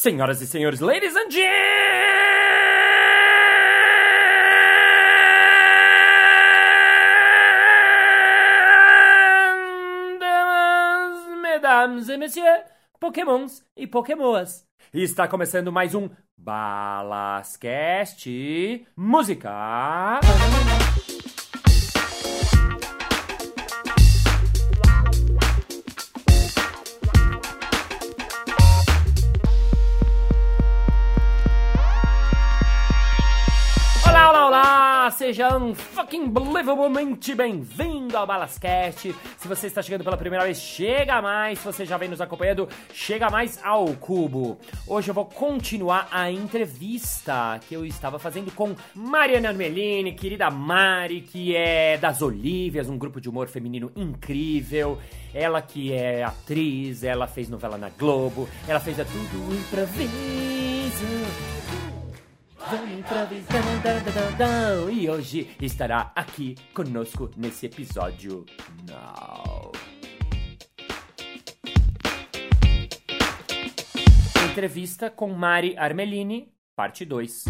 Senhoras e senhores, ladies and gentlemen, mesdames et messieurs, pokémons e pokémoas. Está começando mais um Balascast Música. Olá! Seja um fucking believablemente bem-vindo ao Balascast. Se você está chegando pela primeira vez, chega mais. Se você já vem nos acompanhando, chega mais ao cubo. Hoje eu vou continuar a entrevista que eu estava fazendo com Mariana Armelini, querida Mari, que é das Olívias, um grupo de humor feminino incrível. Ela que é atriz, ela fez novela na Globo, ela fez a tudo improviso. Vamos improvisando, dan, e hoje estará aqui conosco nesse episódio. Now. Entrevista com Mari Armelini, parte 2.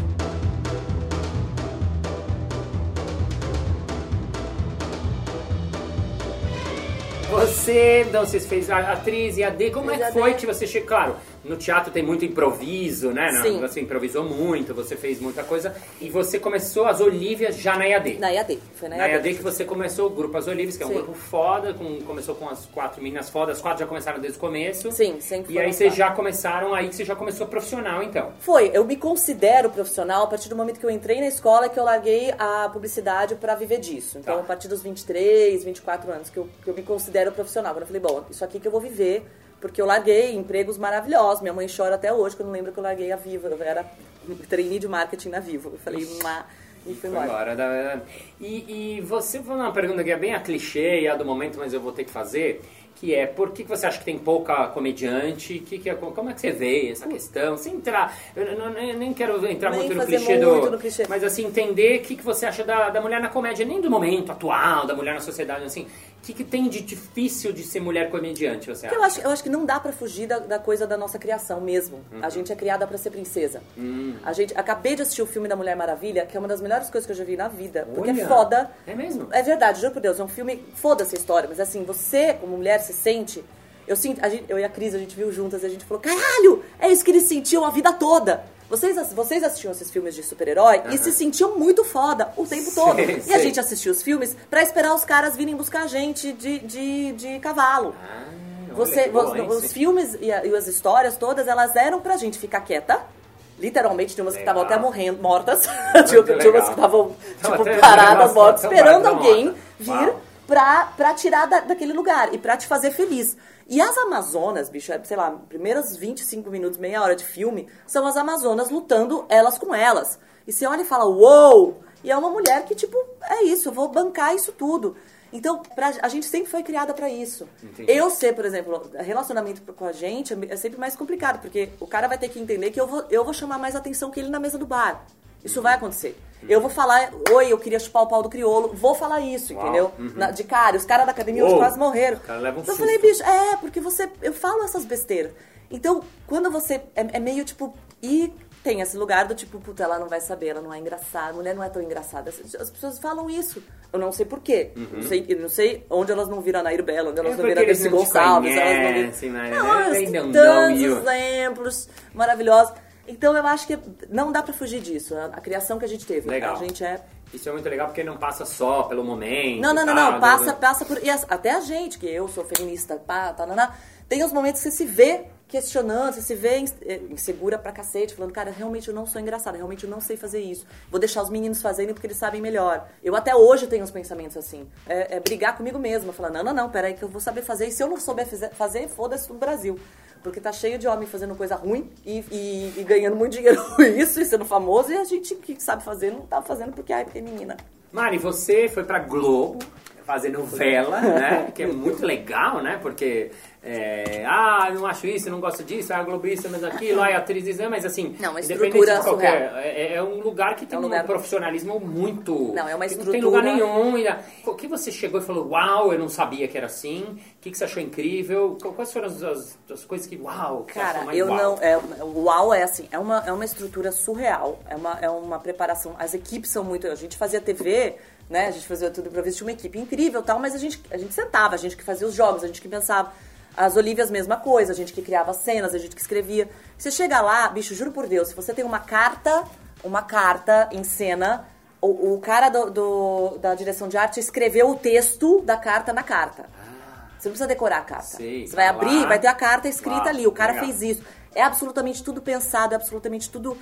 Você, então, você fez a atriz e a D, como é que foi que você chegou? Claro, no teatro tem muito improviso, né? Sim. Você improvisou muito, você fez muita coisa. E você começou as Olívias já na EAD. Na IAD, foi na Na IAD. Que você começou o grupo As Olívias, que é um Sim. grupo foda, com- começou com as quatro meninas fodas, as quatro já começaram desde o começo. Sim, sempre E aí vocês já começaram, aí que você já começou profissional, então. Foi, eu me considero profissional a partir do momento que eu entrei na escola que eu larguei a publicidade pra viver disso. Então, Tá. a partir dos 23, 24 anos que eu, que eu me considero profissional. Quando eu falei, bom, isso aqui que eu vou viver, porque eu larguei empregos maravilhosos. Minha mãe chora até hoje quando lembra que eu larguei a Viva. Eu era trainee de marketing na Vivo. Eu falei, Mua, e fui embora. Agora, da- E, e você foi uma pergunta que é bem a clichê e a do momento, mas eu vou ter que fazer, que é por que que você acha que tem pouca comediante? Que que é- como é que você vê essa questão? Sem entrar, eu não- nem quero entrar Nem muito no clichê muito do, no clichê. mas assim entender o que que você acha da, da mulher na comédia, nem do momento atual da mulher na sociedade, assim, o que que tem de difícil de ser mulher comediante? Você Porque acha? eu acho, eu acho que não dá pra fugir da, da coisa da nossa criação mesmo. Uhum. A gente é criada pra ser princesa. Hum. A gente acabei de assistir o filme da Mulher Maravilha, que é uma das melhores coisas que eu já vi na vida, porque Olha, é foda. é mesmo? É verdade, juro por Deus, é um filme foda-se a história, mas assim, você como mulher se sente eu sinto, gente- eu e a Cris, a gente viu juntas e a gente falou: "Caralho, é isso que eles sentiam a vida toda". Vocês, vocês assistiam esses filmes de super-herói e se sentiam muito foda o tempo todo. Sei, E a gente assistia os filmes pra esperar os caras virem buscar a gente de, de, de cavalo. Ah, Você, bom, os, filmes e, a- e as histórias todas, elas eram pra gente ficar quieta. Literalmente, tinha umas que estavam até Legal. morrendo, mortas. tinha, tinha umas legal. que estavam, Tava tipo, até- paradas, mortas, esperando alguém vir Uau. Pra, pra tirar da- daquele lugar e pra te fazer feliz. E as Amazonas, bicho, é, sei lá, primeiros 25 minutos, meia hora de filme, são as Amazonas lutando elas com elas. E você olha e fala, uou! E é uma mulher que, tipo, é isso, eu vou bancar isso tudo. Então, pra- a gente sempre foi criada pra isso. Entendi. Eu ser, por exemplo, relacionamento com a gente é sempre mais complicado, porque o cara vai ter que entender que eu vou, eu vou chamar mais atenção que ele na mesa do bar. Isso vai acontecer. Eu vou falar, oi, eu queria chupar o pau do criolo. Vou falar isso, Uau, entendeu? uhum. Na- de cara, os caras da academia Uou, quase morreram. um então eu susto. falei, bicho, é, porque você. Eu falo essas besteiras. Então, quando você. É, é meio tipo. E tem esse lugar do tipo, puta, ela não vai saber, ela não é engraçada, a mulher não é tão engraçada. As, as pessoas falam isso. Eu não sei porquê. Não, sei, eu não sei onde elas não viram a Nair Bela, onde elas É não viram a te Gonçalves, elas não viram. né? Não, don't tantos exemplos maravilhosos. Então eu acho que não dá pra fugir disso. A, a criação que a gente teve. Legal. A gente é Isso é muito legal porque não passa só pelo momento. não, não, não, tá? não. Passa, passa por. E as- até a gente, que eu sou feminista, pá, tá, naná, tem os momentos que você se vê questionando, você se vê eh, insegura pra cacete, falando, cara, realmente eu não sou engraçada, realmente eu não sei fazer isso. Vou deixar os meninos fazerem porque eles sabem melhor. Eu até hoje tenho uns pensamentos assim. É, é brigar comigo mesma, falar, não, não, não, peraí que eu vou saber fazer. E se eu não souber fazer, foda-se no Brasil. Porque tá cheio de homem fazendo coisa ruim e, e- e ganhando muito dinheiro com isso e sendo famoso, e a gente que sabe fazer não tá fazendo porque, ai, porque é menina. Mari, você foi pra Globo, fazer novela, né? Que é muito legal, né? Porque é, ah, não acho isso, não gosto disso, ah, globista, mas aquilo, ah, atriz diz, mas assim, Não, uma independente estrutura de qualquer, surreal. é, é um lugar que tem É um um, lugar- profissionalismo muito. Não, é uma que Não tem lugar estrutura- nenhum. E, o que você chegou e falou, uau, eu não sabia que era assim. O que, que você achou incrível? Quais foram as, as- as coisas que, uau, que Cara, mais eu uau? não. É, UAU é assim, é uma, é uma estrutura surreal. É uma, é uma preparação. As equipes são muito. A gente fazia TV, né? A gente fazia tudo improviso, tinha uma equipe incrível tal, mas a gente, a gente sentava, a gente que fazia os jogos, a gente que pensava. As Olívias, mesma coisa, a gente que criava cenas, a gente que escrevia. Você chega lá, bicho, juro por Deus, se você tem uma carta, uma carta em cena, o, o cara do, do- da direção de arte escreveu o texto da carta na carta. Você não precisa decorar a carta. Sei, Você vai tá abrir, lá. vai ter a carta escrita Lá, ali. O cara legal. fez isso. É absolutamente tudo pensado, é absolutamente tudo.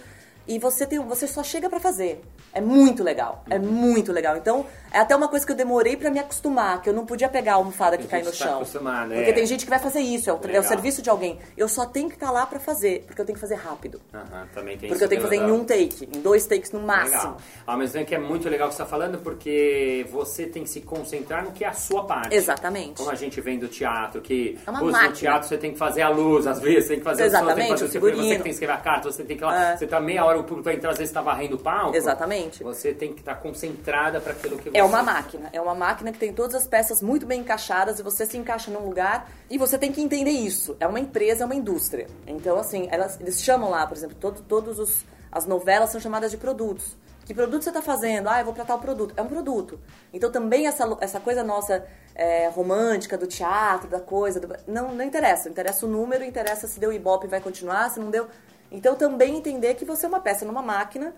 E você tem, você só chega pra fazer. É muito legal. É muito legal. Então, é até uma coisa que eu demorei pra me acostumar, que eu não podia pegar a almofada que A cai no tá chão. acostumado, é. Porque tem gente que vai fazer isso, é o, é o Legal. serviço de alguém. Eu só tenho que estar lá pra fazer, porque eu tenho que fazer rápido. Aham, também tem Porque eu tenho que fazer pelo- em um take, em dois takes no máximo. Legal. Ao mesmo tempo que é muito legal o que você está falando, porque você tem que se concentrar no que é a sua parte. Exatamente. Como a gente vem do teatro, que É no teatro você tem que fazer a luz, às vezes, tem que fazer Exatamente, o som, tem que fazer o o figurino, você tem que escrever a carta, você tem que lá, É. você tá meia hora, o público vai entrar, às vezes tá varrendo o palco. Exatamente. Você tem que estar concentrada para aquilo que você... É uma máquina. É uma máquina que tem todas as peças muito bem encaixadas e você se encaixa num lugar e você tem que entender isso. É uma empresa, é uma indústria. Então, assim, elas, eles chamam lá, por exemplo, todo, todos os, as novelas são chamadas de produtos. Que produto você está fazendo? Ah, eu vou pra tal produto. É um produto. Então também essa, essa coisa nossa é, romântica do teatro, da coisa, do- não, não interessa. Interessa o número, interessa se deu ibope vai continuar, se não deu. Então também entender que você é uma peça numa máquina,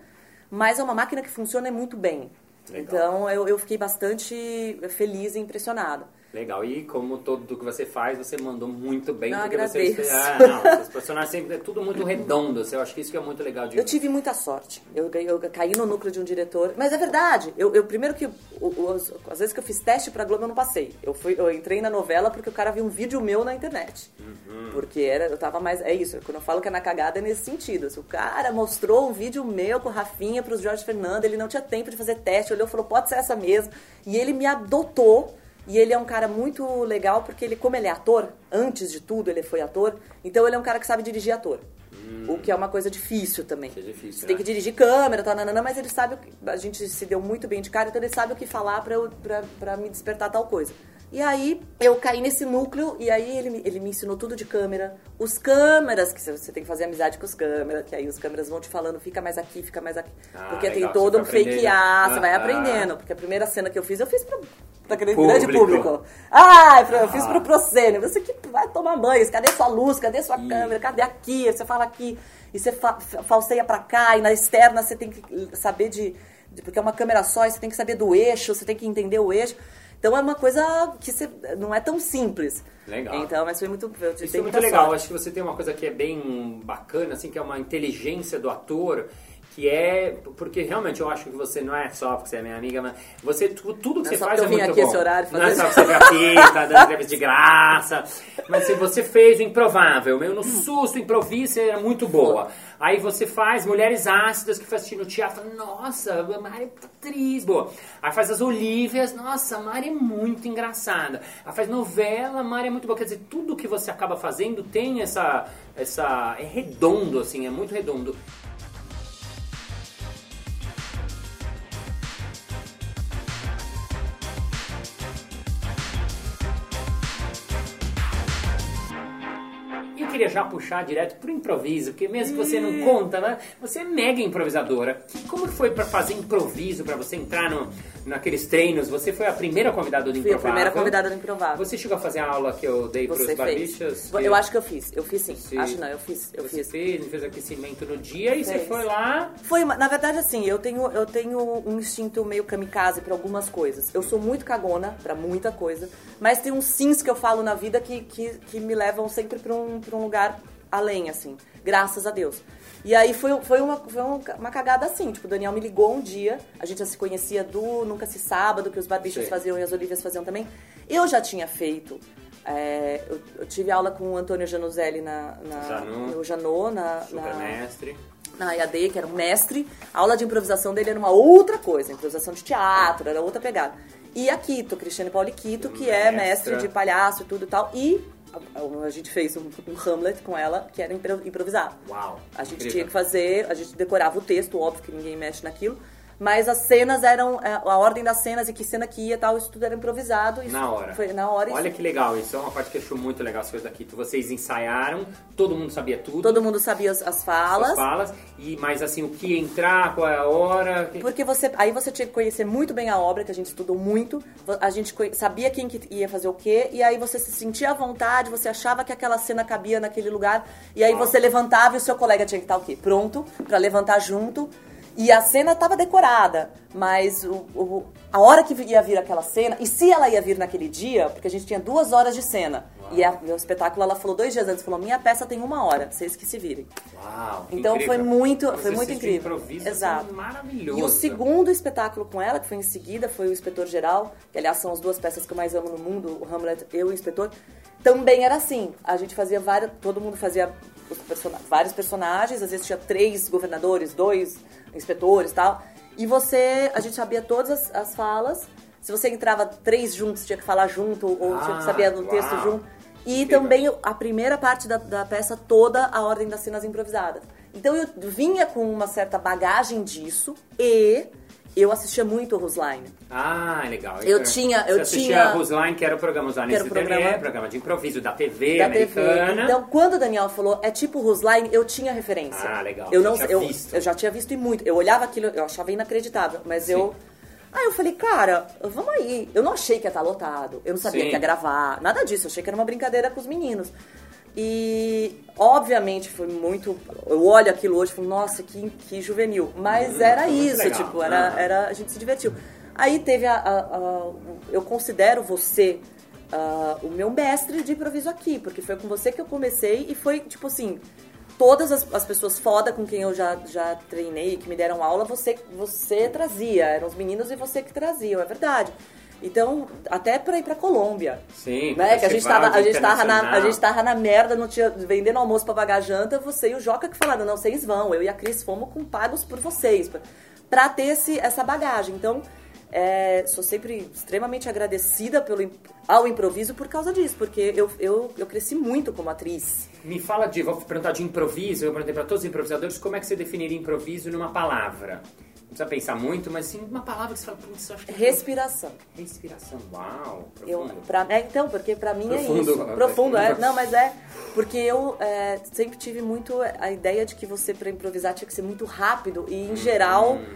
mas é uma máquina que funciona muito bem. Legal. Então eu, eu fiquei bastante feliz e impressionada. Legal, e como tudo que você faz, você mandou muito bem, Não, porque agradeço. você... Ah, não, os personagens sempre, é tudo muito redondo, eu acho que isso que é muito legal de Eu tive muita sorte. Eu, eu caí no núcleo de um diretor. Mas é verdade. Eu, eu primeiro que. o- o- às vezes que eu fiz teste pra Globo, eu não passei. Eu, fui, eu entrei na novela porque o cara viu um vídeo meu na internet. Porque era, eu tava mais. É isso. Quando eu falo que é na cagada, é nesse sentido. Se o cara mostrou um vídeo meu com o Rafinha pros Jorge Fernando, ele não tinha tempo de fazer teste, olhou e falou: pode ser essa mesmo. E ele me adotou. E ele é um cara muito legal porque ele, como ele é ator, antes de tudo ele foi ator, então ele é um cara que sabe dirigir ator. O que é uma coisa difícil também. É difícil, Você tem né? que dirigir câmera, tá, nanana, mas ele sabe, o que- a gente se deu muito bem de cara, então ele sabe o que falar pra, eu- pra, pra me despertar tal coisa. E aí eu caí nesse núcleo e aí ele, me- ele me ensinou tudo de câmera. Os câmeras, que você tem que fazer amizade com os câmeras, que aí os câmeras vão te falando, fica mais aqui, fica mais aqui. Ah, porque legal, tem todo um foi fake aprendendo. ah, você vai Ah, aprendendo. Porque a primeira cena que eu fiz, eu fiz pra, pra aquele Público. grande público. Ah, eu fiz Ah. pro Procênio. Você que vai tomar banho, cadê sua luz, cadê sua câmera, cadê aqui? Aí Você fala aqui, e você fa- falseia pra cá, e na externa você tem que saber de, de- Porque é uma câmera só, e você tem que saber do eixo, você tem que entender o eixo. Então é uma coisa que você, não é tão simples. Legal. Então, mas foi muito. Eu Isso é muito legal. sorte. Acho que você tem uma coisa que é bem bacana, assim, que é uma inteligência do ator, que é. Porque realmente eu acho que você não é só porque você é minha amiga, mas você, tu- tudo que Não é você faz é muito aqui bom. esse horário Não é só porque você aqui, tá dando entrevista de graça. Mas se você fez o improvável, meio no susto, improviso, era muito boa. Aí você faz Mulheres Ácidas, que foi assistir no teatro, fala, nossa, a Mari é atriz, boa. Aí faz as Olívias, nossa, a Mari é muito engraçada. Aí faz novela, a Mari é muito boa. Quer dizer, tudo que você acaba fazendo tem essa. essa é redondo, assim, é muito redondo. Queria já puxar direto pro improviso, porque mesmo que você não conta, né? Você é mega improvisadora. Como que foi pra fazer improviso, pra você entrar no, naqueles treinos? Você foi a primeira convidada do Fui a Improvável. primeira convidada do Improvável. Você chegou a fazer a aula que eu dei pros Você barbichas? que Eu acho que eu fiz. Eu fiz sim. Você- Acho não, eu fiz. Eu você fiz. fez, fez aquecimento no dia e você Fez. foi lá... Foi, uma- na verdade, assim, eu tenho, eu tenho um instinto meio kamikaze pra algumas coisas. Eu sou muito cagona pra muita coisa, mas tem uns sims que eu falo na vida que, que, que me levam sempre pra um, pra um lugar além, assim. Graças a Deus. E aí foi, foi, uma, foi um- uma cagada assim, tipo, o Daniel me ligou um dia, a gente já se conhecia do Nunca Se Sábado, que os barbichos Sim. faziam e as Olívias faziam também. Eu já tinha feito, é, eu, eu tive aula com o Antônio Januzelli na, na, Janu. no Janô, na, na, mestre. na IAD, que era um mestre, a aula de improvisação dele era uma outra coisa, improvisação de teatro, era outra pegada. E a Quito, Cristiane Pauli Quito, que é mestre de palhaço e tudo e tal. E a, a gente fez um, um Hamlet com ela, que era impro- improvisado. Uau. A gente incrível. tinha que fazer, a gente decorava o texto, óbvio que ninguém mexe naquilo. Mas as cenas eram, é, a ordem das cenas e que cena que ia e tal, isso tudo era improvisado. Na hora. Foi na hora. Olha isso, que legal, isso é uma parte que eu acho muito legal as coisas daqui. Vocês ensaiaram, todo mundo sabia tudo. Todo mundo sabia as, as falas. as falas. E, mas assim, o que entrar, qual é a hora. que- Porque você, aí você tinha que conhecer muito bem a obra, que a gente estudou muito. A gente sabia quem que ia fazer o quê, e aí você se sentia à vontade, você achava que aquela cena cabia naquele lugar, e aí Uau. você levantava e o seu colega tinha que estar o quê? Pronto pra levantar junto. E a cena estava decorada, mas o, o- a hora que ia vir aquela cena, e se ela ia vir naquele dia, porque a gente tinha duas horas de cena, e a, no espetáculo ela falou dois dias antes, falou, minha peça tem uma hora, vocês que se virem. Uau, Então incrível. foi muito- Os foi muito incrível. improviso Exato. são maravilhoso. E o segundo espetáculo com ela, que foi em seguida, foi o Inspetor Geral, que aliás são as duas peças que eu mais amo no mundo, o Hamlet e o Inspetor. Também era assim, a gente fazia várias, todo mundo fazia os persona- vários personagens, às vezes tinha três governadores, dois inspetores e tal. E você, a gente sabia todas as, as falas. Se você entrava três juntos, tinha que falar junto, ou tinha Ah, que saber do texto junto. E também a primeira parte da, da peça toda, a ordem das cenas improvisadas. Então eu vinha com uma certa bagagem disso e eu assistia muito o Rusline. Ah, legal. Eu tinha- eu Você assistia tinha- a Rusline, que era o programa era nesse programa- programa, programa de improviso da TV da americana. TV. Então, quando o Daniel falou é tipo Rusline, eu tinha referência. Ah, legal. Eu Você não, tinha eu, visto. eu já tinha visto e muito. Eu olhava aquilo, eu achava inacreditável, mas Sim. eu Aí eu falei, cara, vamos aí. Eu não achei que ia estar lotado. Eu não sabia Sim. que ia gravar. Nada disso. Eu achei que era uma brincadeira com os meninos. E, obviamente, foi muito. Eu olho aquilo hoje e falo, nossa, que, que juvenil. Mas Hum, era isso, legal. tipo, era, Aham. era, a gente se divertiu. Aí teve a. a- a- eu considero você ah, o meu mestre de improviso aqui, porque foi com você que eu comecei e foi, tipo assim. Todas as, as pessoas foda com quem eu já, já treinei, que me deram aula, você, você trazia. Eram os meninos e você que traziam, é verdade. Então, até pra ir pra Colômbia. Sim, Né? Que a gente, tava, a, gente tava na, a gente tava na merda, não tinha, vendendo almoço pra pagar a janta, você e o Joca que falaram, não, vocês vão. Eu e a Cris fomos com pagos por vocês, pra, pra ter esse, essa bagagem. Então, é, sou sempre extremamente agradecida pelo, ao improviso por causa disso, porque eu, eu, eu cresci muito como atriz. Me fala de, vou perguntar de improviso, eu perguntei para todos os improvisadores, como é que você definiria improviso numa palavra? Não precisa pensar muito, mas sim uma palavra que você fala, putz, eu acho que... é Respiração. Respiração, uau, Eu, profundo. pra, é, então, porque pra mim Profundo, é isso. Profundo, é. profundo. Não, mas é. Porque eu é, sempre tive muito a ideia de que você, pra improvisar, tinha que ser muito rápido. E, em geral, Hum,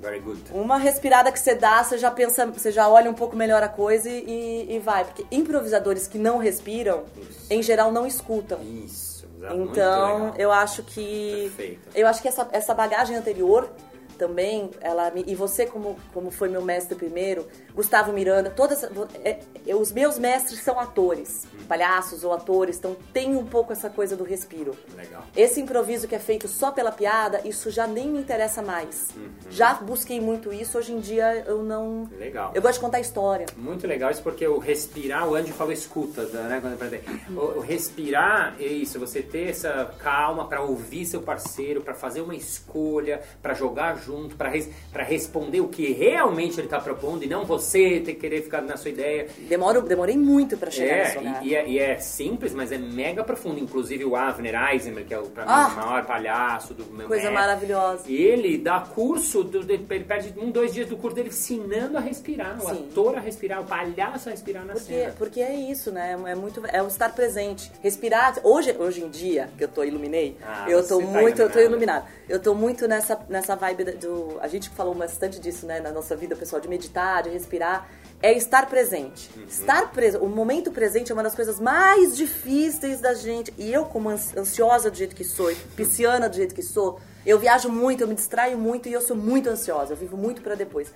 very good. uma respirada que você dá, você já pensa, você já olha um pouco melhor a coisa e, e vai. Porque improvisadores que não respiram, Isso. em geral, não escutam. Isso, exato, muito Então, legal. eu acho que. Perfeito. Eu acho que essa, essa bagagem anterior também, ela me, e você como, como foi meu mestre primeiro, Gustavo Miranda, todas é, é, os meus mestres são atores, Hum. palhaços ou atores, então tem um pouco essa coisa do respiro. Legal. Esse improviso que é feito só pela piada, isso já nem me interessa mais. Uhum. Já busquei muito isso, hoje em dia eu não. Legal. Eu gosto de contar história. Muito legal isso porque o respirar, o Andy falou escuta, né? Quando eu perguntei. o, o respirar é isso, você ter essa calma para ouvir seu parceiro, para fazer uma escolha, para jogar junto, para res, pra responder o que realmente ele tá propondo e não você ter que querer ficar na sua ideia. Demoro, demorei muito pra chegar nesse É, lugar. e, e é, e é simples, mas é mega profundo. Inclusive o Avner Eisenberg, que é o, pra mim, Ah! o maior palhaço do meu Coisa mestre, maravilhosa. ele dá curso, do, ele perde um, dois dias do curso dele ensinando a respirar, o Sim. ator a respirar, o palhaço a respirar na Porque, cena. porque é isso, né? É muito é o estar presente. Respirar. Hoje, hoje em dia, que eu tô iluminei, Ah, eu tô tá muito, eu tô iluminada. Eu tô muito nessa, nessa vibe da- do. A gente falou bastante disso, né, na nossa vida pessoal, de meditar, de respirar. É estar presente. Uhum. Estar. O momento presente é uma das coisas mais difíceis da gente. E eu, como ans- ansiosa do jeito que sou, e pisciana do jeito que sou, eu viajo muito, eu me distraio muito e eu sou muito ansiosa. Eu vivo muito pra depois.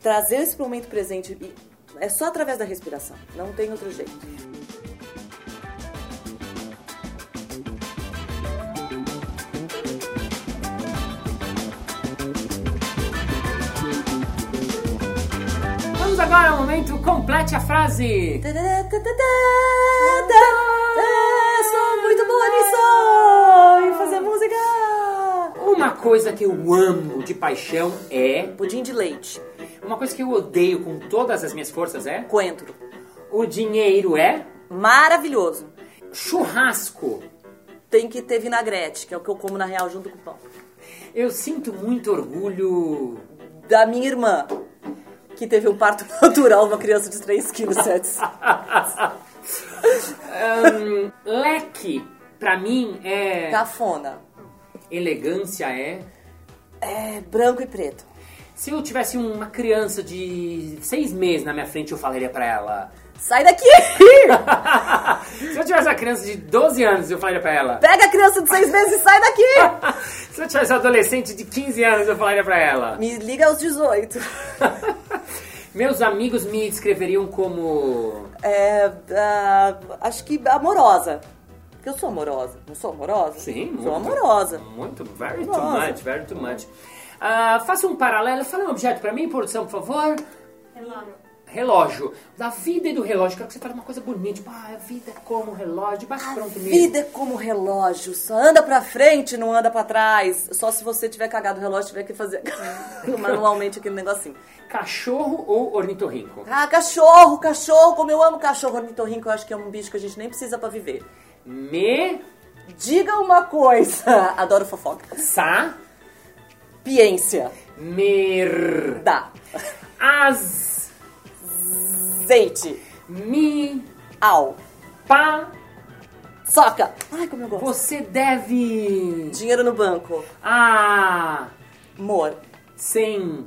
Trazer esse momento presente é só através da respiração. Não tem outro jeito. Agora ao momento complete a frase. Sou muito boa nisso! Em fazer música! Uma coisa que eu amo de paixão é Pudim de leite. Uma coisa que eu odeio com todas as minhas forças é. Coentro. O dinheiro é. Maravilhoso. Churrasco. Tem que ter vinagrete, que é o que eu como na real junto com o pão. Eu sinto muito orgulho. Da minha irmã, que teve um parto natural, uma criança de 3 quilos, 7. Ahn, leque, pra mim, é. Cafona. Elegância é. É branco e preto. Se eu tivesse uma criança de seis meses na minha frente, eu falaria pra ela. Sai daqui! Se eu tivesse uma criança de 12 anos, eu falaria pra ela. Pega a criança de 6 meses e sai daqui! Se eu tivesse um adolescente de 15 anos, eu falaria pra ela. Me liga aos 18. Meus amigos me descreveriam como. É, ah, acho que amorosa. Porque eu sou amorosa. Não sou amorosa? Sim, muito. Sou amorosa. Muito, very too Nossa. much, very too much. Ah, faça um paralelo, fala um objeto pra mim, produção, por favor. Relógio. Relógio. Da vida e do relógio, quero que você fale uma coisa bonita. Tipo, ah, a vida é como um relógio, bate pronto mesmo. Vida é como relógio, só anda pra frente, não anda pra trás. Só se você tiver cagado o relógio, tiver que fazer manualmente aquele negocinho. Cachorro ou ornitorrinco? Ah, cachorro, cachorro, como eu amo cachorro ornitorrinco, eu acho que é um bicho que a gente nem precisa pra viver. Me. Diga uma coisa, adoro fofoca. Sa. Piência, Mer. dá, As. Azeite, Mi. au, Pa. soca. Ai, como eu gosto. Você deve. Dinheiro no banco, A. amor, Sem.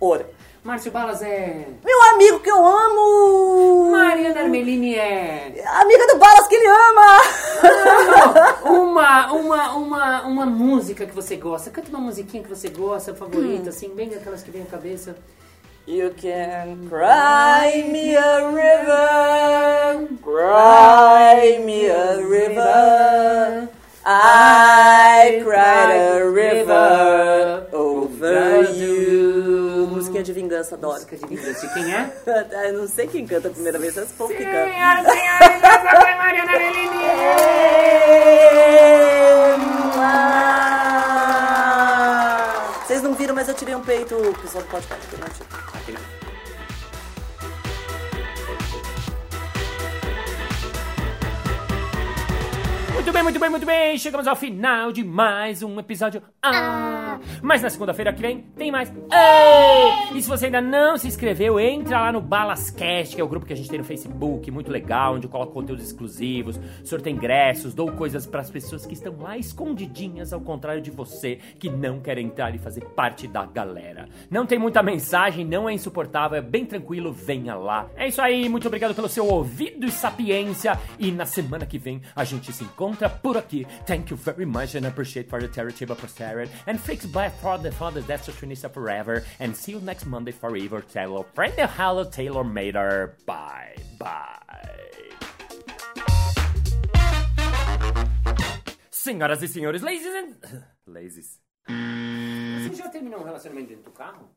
ouro. Márcio Balas é. Meu amigo que eu amo! Mariana Armelini é. Amiga do Balas que ele ama! Uma, uma, uma, uma música que você gosta. Canta uma musiquinha que você gosta, favorita, assim, bem daquelas que vem à cabeça. You can cry me a river, cry me a river. I cried a river over you. Musiquinha de vingança, adoro. Música de vingança. E quem é? Eu não sei quem canta a primeira vez, é esse povo que canta. Senhores, essa foi Mariana. Vocês não viram, mas eu tirei um peito, o pessoal do podcast, que eu não tirei. Muito bem, muito bem, muito bem. Chegamos ao final de mais um episódio. Ah! Mas na segunda-feira que vem tem mais. E se você ainda não se inscreveu, entra lá no Balascast, que é o grupo que a gente tem no Facebook, muito legal, onde eu coloco conteúdos exclusivos, sorteio ingressos, dou coisas para as pessoas que estão lá escondidinhas, ao contrário de você que não quer entrar e fazer parte da galera. Não tem muita mensagem, não é insuportável, é bem tranquilo, venha lá. É isso aí, muito obrigado pelo seu ouvido e sapiência. E na semana que vem a gente se encontra por aqui. Thank you very much and appreciate for the table prosperity. And fix by for the for the death of Trinisa forever. And see you next Monday for Evil Taylor. Friend the Hello Taylor Mater. Bye bye. Senhoras e senhores, ladies and... Ladies. Você já terminou um relacionamento dentro do carro?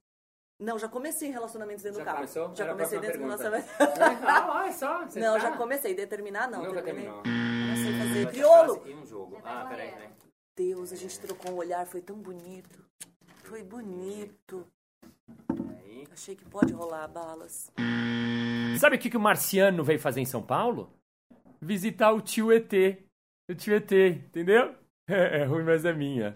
Não, já comecei relacionamentos dentro Já do carro. começou? Já Era comecei dentro do relacionamento. Ah, olha só. você Não, tá- já comecei. Determinar, não. Nunca terminei. terminou. Comecei a fazer crioulo. um jogo. Ah, peraí, peraí. Deus, a gente trocou um olhar, foi tão bonito. Foi bonito. Achei que pode rolar balas. Sabe o que, que o Marciano veio fazer em São Paulo? Visitar o tio ET. O tio ET, entendeu? É, é ruim, mas é minha.